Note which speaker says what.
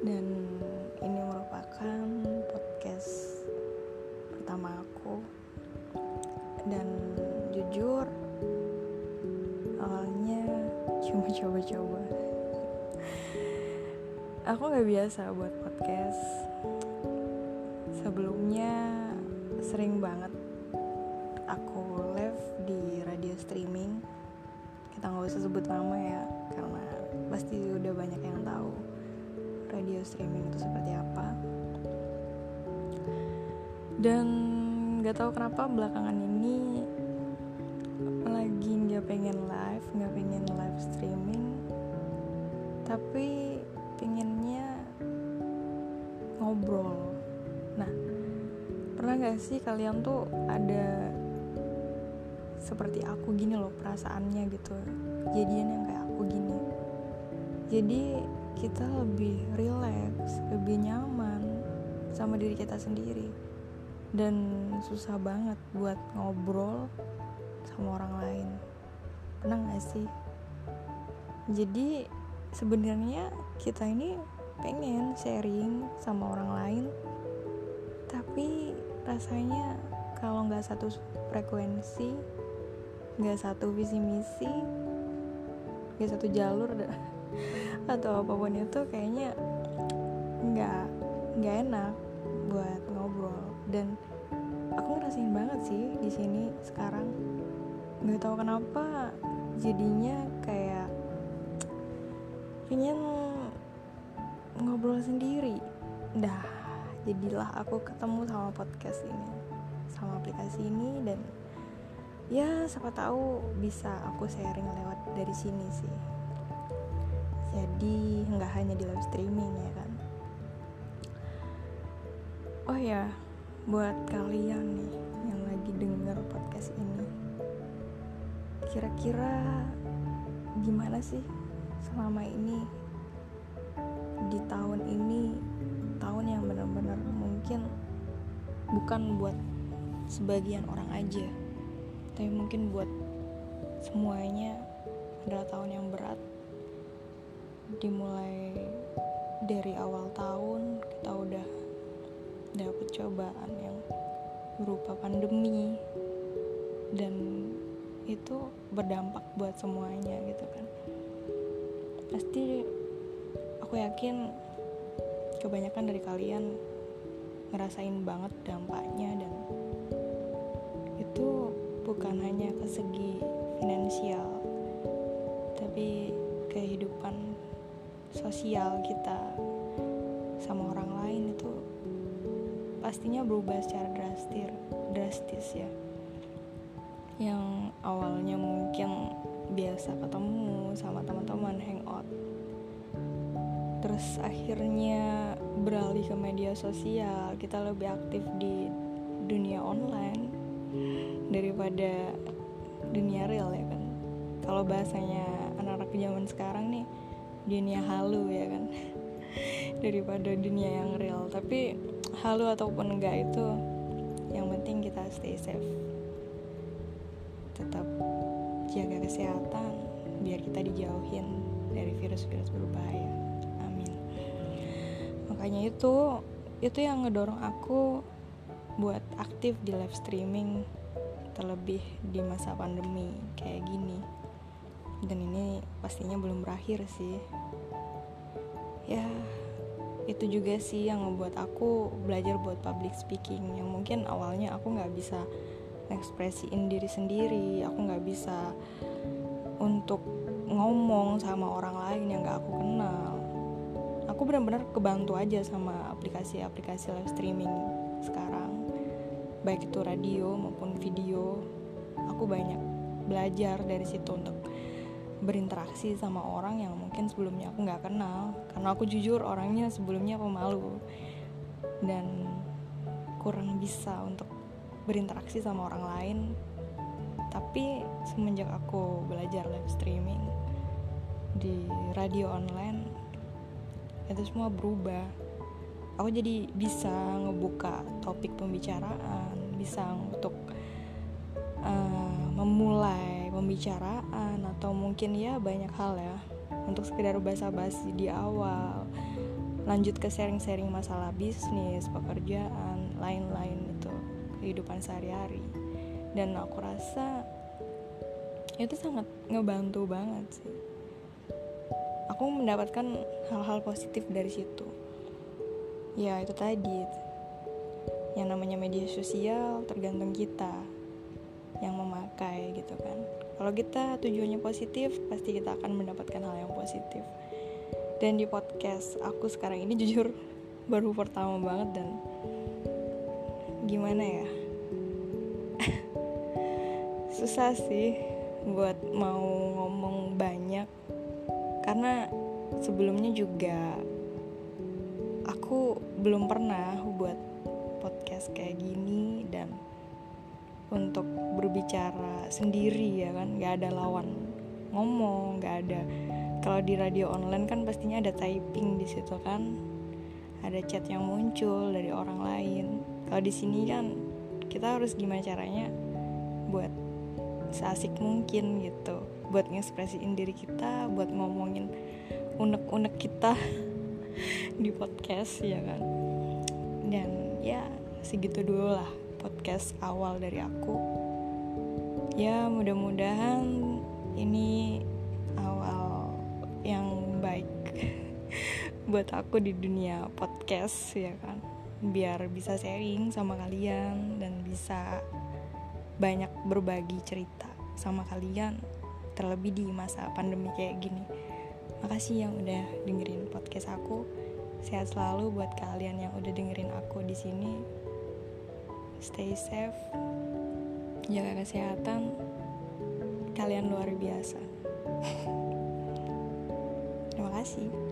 Speaker 1: dan ini merupakan podcast pertama aku. Dan jujur awalnya cuma coba-coba. Aku nggak biasa buat podcast. Sebelumnya sering banget aku live di radio streaming. Kita nggak usah sebut nama ya karena pasti udah banyak yang tahu radio streaming itu seperti apa. Dan nggak tahu kenapa belakangan ini lagi nggak pengen live nggak pengen live streaming. Tapi pengennya ngobrol. Nah pernah gak sih kalian tuh ada seperti aku gini loh perasaannya gitu. Jadian yang kayak aku gini jadi kita lebih relax lebih nyaman sama diri kita sendiri. Dan susah banget buat ngobrol sama orang lain. Pernah gak sih? Jadi sebenarnya kita ini pengen sharing sama orang lain. Tapi rasanya kalau nggak satu frekuensi nggak satu visi misi nggak satu jalur atau apa pun itu kayaknya nggak nggak enak buat ngobrol. Dan aku ngerasain banget sih di sini sekarang. Nggak tahu kenapa jadinya kayak pengen ngobrol sendiri. Dah jadilah aku ketemu sama podcast ini sama aplikasi ini dan ya siapa tahu bisa aku sharing lewat dari sini sih jadi nggak hanya di live streaming ya kan? Oh ya buat kalian nih yang lagi denger podcast ini kira-kira gimana sih selama ini di tahun ini tahun yang benar-benar mungkin bukan buat sebagian orang aja tapi mungkin buat semuanya adalah tahun yang berat dimulai dari awal tahun kita udah dapet cobaan yang berupa pandemi. Dan itu berdampak buat semuanya gitu kan. Pasti aku yakin kebanyakan dari kalian ngerasain banget dampaknya dan itu bukan hanya ke segi finansial tapi kehidupan sosial kita sama orang lain itu pastinya berubah secara drastis drastis ya. Yang awalnya mungkin biasa ketemu sama teman-teman hangout terus akhirnya beralih ke media sosial. Kita lebih aktif di dunia online daripada dunia real ya kan. Kalau bahasanya anak-anak zaman sekarang nih dunia halu ya kan. Daripada dunia yang real. Tapi halu ataupun enggak itu yang penting kita stay safe. Tetap jaga kesehatan biar kita dijauhin dari virus-virus berbahaya. Amin. Makanya itu itu yang ngedorong aku buat aktif di live streaming terlebih di masa pandemi kayak gini dan ini pastinya belum berakhir sih. Ya itu juga sih yang ngebuat aku belajar buat public speaking. Yang mungkin awalnya aku nggak bisa ekspresiin diri sendiri. Aku nggak bisa untuk ngomong sama orang lain yang nggak aku kenal. Aku benar-benar kebantu aja sama aplikasi-aplikasi live streaming sekarang. Baik itu radio maupun video. Aku banyak belajar dari situ untuk berinteraksi sama orang yang mungkin sebelumnya aku nggak kenal. Karena aku jujur orangnya sebelumnya pemalu. Dan kurang bisa untuk berinteraksi sama orang lain. Tapi semenjak aku belajar live streaming di radio online itu semua berubah. Aku jadi bisa ngebuka topik pembicaraan bisa untuk uh, memulai pembicaraan atau mungkin ya banyak hal ya untuk sekedar basa-basi di awal. Lanjut ke sharing-sharing masalah bisnis pekerjaan lain-lain itu kehidupan sehari-hari. Dan aku rasa itu sangat ngebantu banget sih. Aku mendapatkan hal-hal positif dari situ. Ya itu tadi. Yang namanya media sosial tergantung kita yang memakai gitu kan. Kalau kita tujuannya positif pasti kita akan mendapatkan hal yang positif. Dan di podcast aku sekarang ini jujur baru pertama banget dan gimana ya? Susah sih buat mau ngomong banyak. Karena sebelumnya juga aku belum pernah buat podcast kayak gini dan untuk berbicara sendiri ya kan? Nggak ada lawan ngomong nggak ada. Kalau di radio online kan pastinya ada typing di situ kan. Ada chat yang muncul dari orang lain. Kalau di sini kan kita harus gimana caranya buat seasik mungkin gitu. Buat ngekspresiin diri kita buat ngomongin unek-unek kita di podcast ya kan? Dan ya segitu dulu lah podcast awal dari aku ya mudah-mudahan ini awal yang baik buat aku di dunia podcast ya kan biar bisa sharing sama kalian dan bisa banyak berbagi cerita sama kalian terlebih di masa pandemi kayak gini. Makasih yang udah dengerin podcast aku. Sehat selalu buat kalian yang udah dengerin aku di sini. Stay safe. Jaga kesehatan. Kalian luar biasa. Terima kasih.